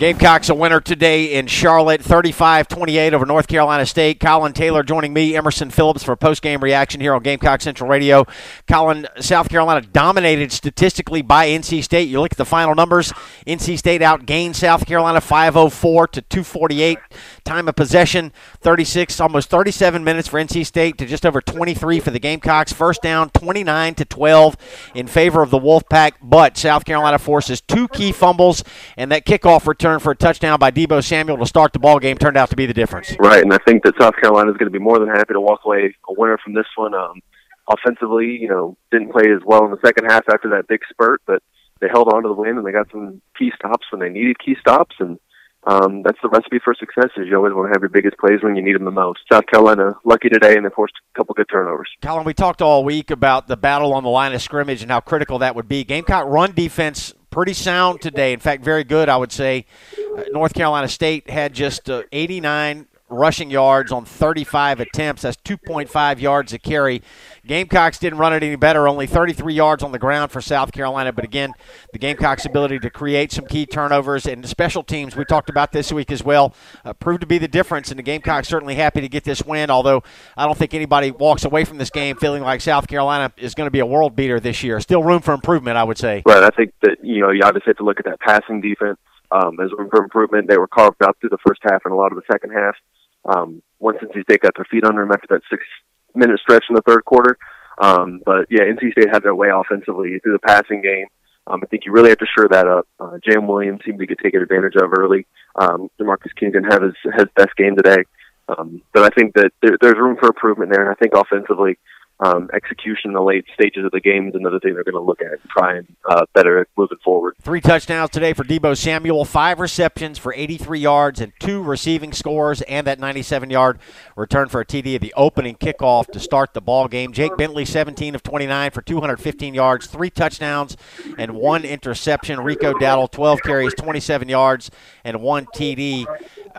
Gamecocks a winner today in Charlotte, 35-28 over North Carolina State. Colin Taylor joining me, Emerson Phillips, for post-game reaction here on Gamecock Central Radio. Colin, South Carolina dominated statistically by NC State. You look at the final numbers. NC State outgained South Carolina 504 to 248. Time of possession, 36, almost 37 minutes for NC State to just over 23 for the Gamecocks. First down, 29 to 12 in favor of the Wolfpack, but South Carolina forces two key fumbles, and that kickoff return for a touchdown by Deebo Samuel to start the ball game turned out to be the difference. Right, and I think that South Carolina is going to be more than happy to walk away a winner from this one. Um, offensively, you know, didn't play as well in the second half after that big spurt, but they held on to the win and they got some key stops when they needed key stops and um, that's the recipe for success. Is you always want to have your biggest plays when you need them the most. South Carolina lucky today, and they forced a couple good turnovers. Colin, we talked all week about the battle on the line of scrimmage and how critical that would be. Gamecock run defense pretty sound today. In fact, very good, I would say. Uh, North Carolina State had just uh, 89 rushing yards on 35 attempts. That's 2.5 yards a carry. Gamecocks didn't run it any better, only 33 yards on the ground for South Carolina. But again, the Gamecocks' ability to create some key turnovers and special teams we talked about this week as well uh, proved to be the difference. And the Gamecocks certainly happy to get this win, although I don't think anybody walks away from this game feeling like South Carolina is going to be a world beater this year. Still room for improvement, I would say. Right. I think that, you know, you obviously have to look at that passing defense. Um, there's room for improvement. They were carved up through the first half and a lot of the second half. Um, once NC State got their feet under them after that six minute stretch in the third quarter. Um, but yeah, NC State had their way offensively through the passing game. Um, I think you really have to shore that up. Uh, Jam Williams seemed to get taken advantage of early. Um, JaMarcus King didn't have his, his best game today. Um, but I think that there, there's room for improvement there. And I think offensively, um, execution in the late stages of the game is another thing they're going to look at and try and uh, better moving forward. Three touchdowns today for Deebo Samuel, five receptions for 83 yards and two receiving scores, and that 97-yard return for a TD at the opening kickoff to start the ball game. Jake Bentley, 17 of 29 for 215 yards, three touchdowns, and one interception. Rico Dowdle, 12 carries, 27 yards, and one TD.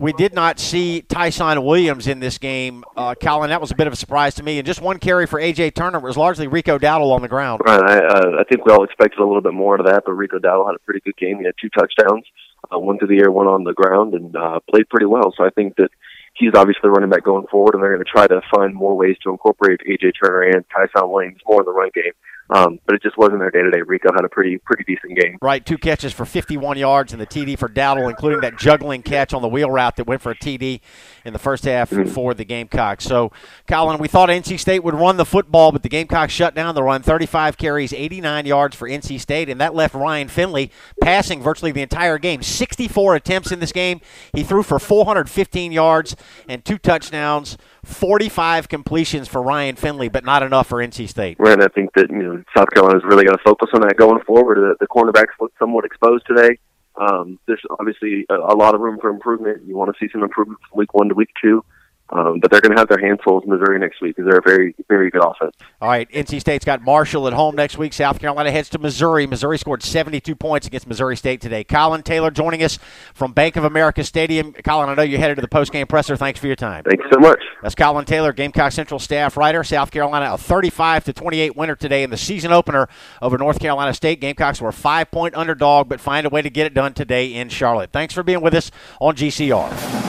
We did not see Ty'Son Williams in this game, uh, Colin. That was a bit of a surprise to me. And just one carry for A.J. Turner was largely Rico Dowdle on the ground. Right. I, uh, I think we all expected a little bit more out of that, but Rico Dowdle had a pretty good game. He had two touchdowns, uh, one through the air, one on the ground, and uh, played pretty well. So I think that he's obviously running back going forward, and they're going to try to find more ways to incorporate A.J. Turner and Ty'Son Williams more in the run game. Um, but it just wasn't their day to day. Rico had a pretty pretty decent game. Right, two catches for 51 yards and the TD for Dowdle, including that juggling catch on the wheel route that went for a TD in the first half mm-hmm. for the Gamecocks. So, Colin, we thought NC State would run the football, but the Gamecocks shut down the run. 35 carries, 89 yards for NC State, and that left Ryan Finley passing virtually the entire game. 64 attempts in this game. He threw for 415 yards and two touchdowns. 45 completions for Ryan Finley, but not enough for NC State. Right, I think that you know South Carolina is really going to focus on that going forward. The, the cornerbacks look somewhat exposed today. Um, there's obviously a, a lot of room for improvement. You want to see some improvement from week one to week two. Um, but they're going to have their hands full with Missouri next week because they're a very, very good offense. All right, NC State's got Marshall at home next week. South Carolina heads to Missouri. Missouri scored 72 points against Missouri State today. Colin Taylor joining us from Bank of America Stadium. Colin, I know you're headed to the post-game presser. Thanks for your time. Thanks so much. That's Colin Taylor, Gamecock Central staff writer. South Carolina a 35 to 28 winner today in the season opener over North Carolina State. Gamecocks were a five-point underdog, but find a way to get it done today in Charlotte. Thanks for being with us on GCR.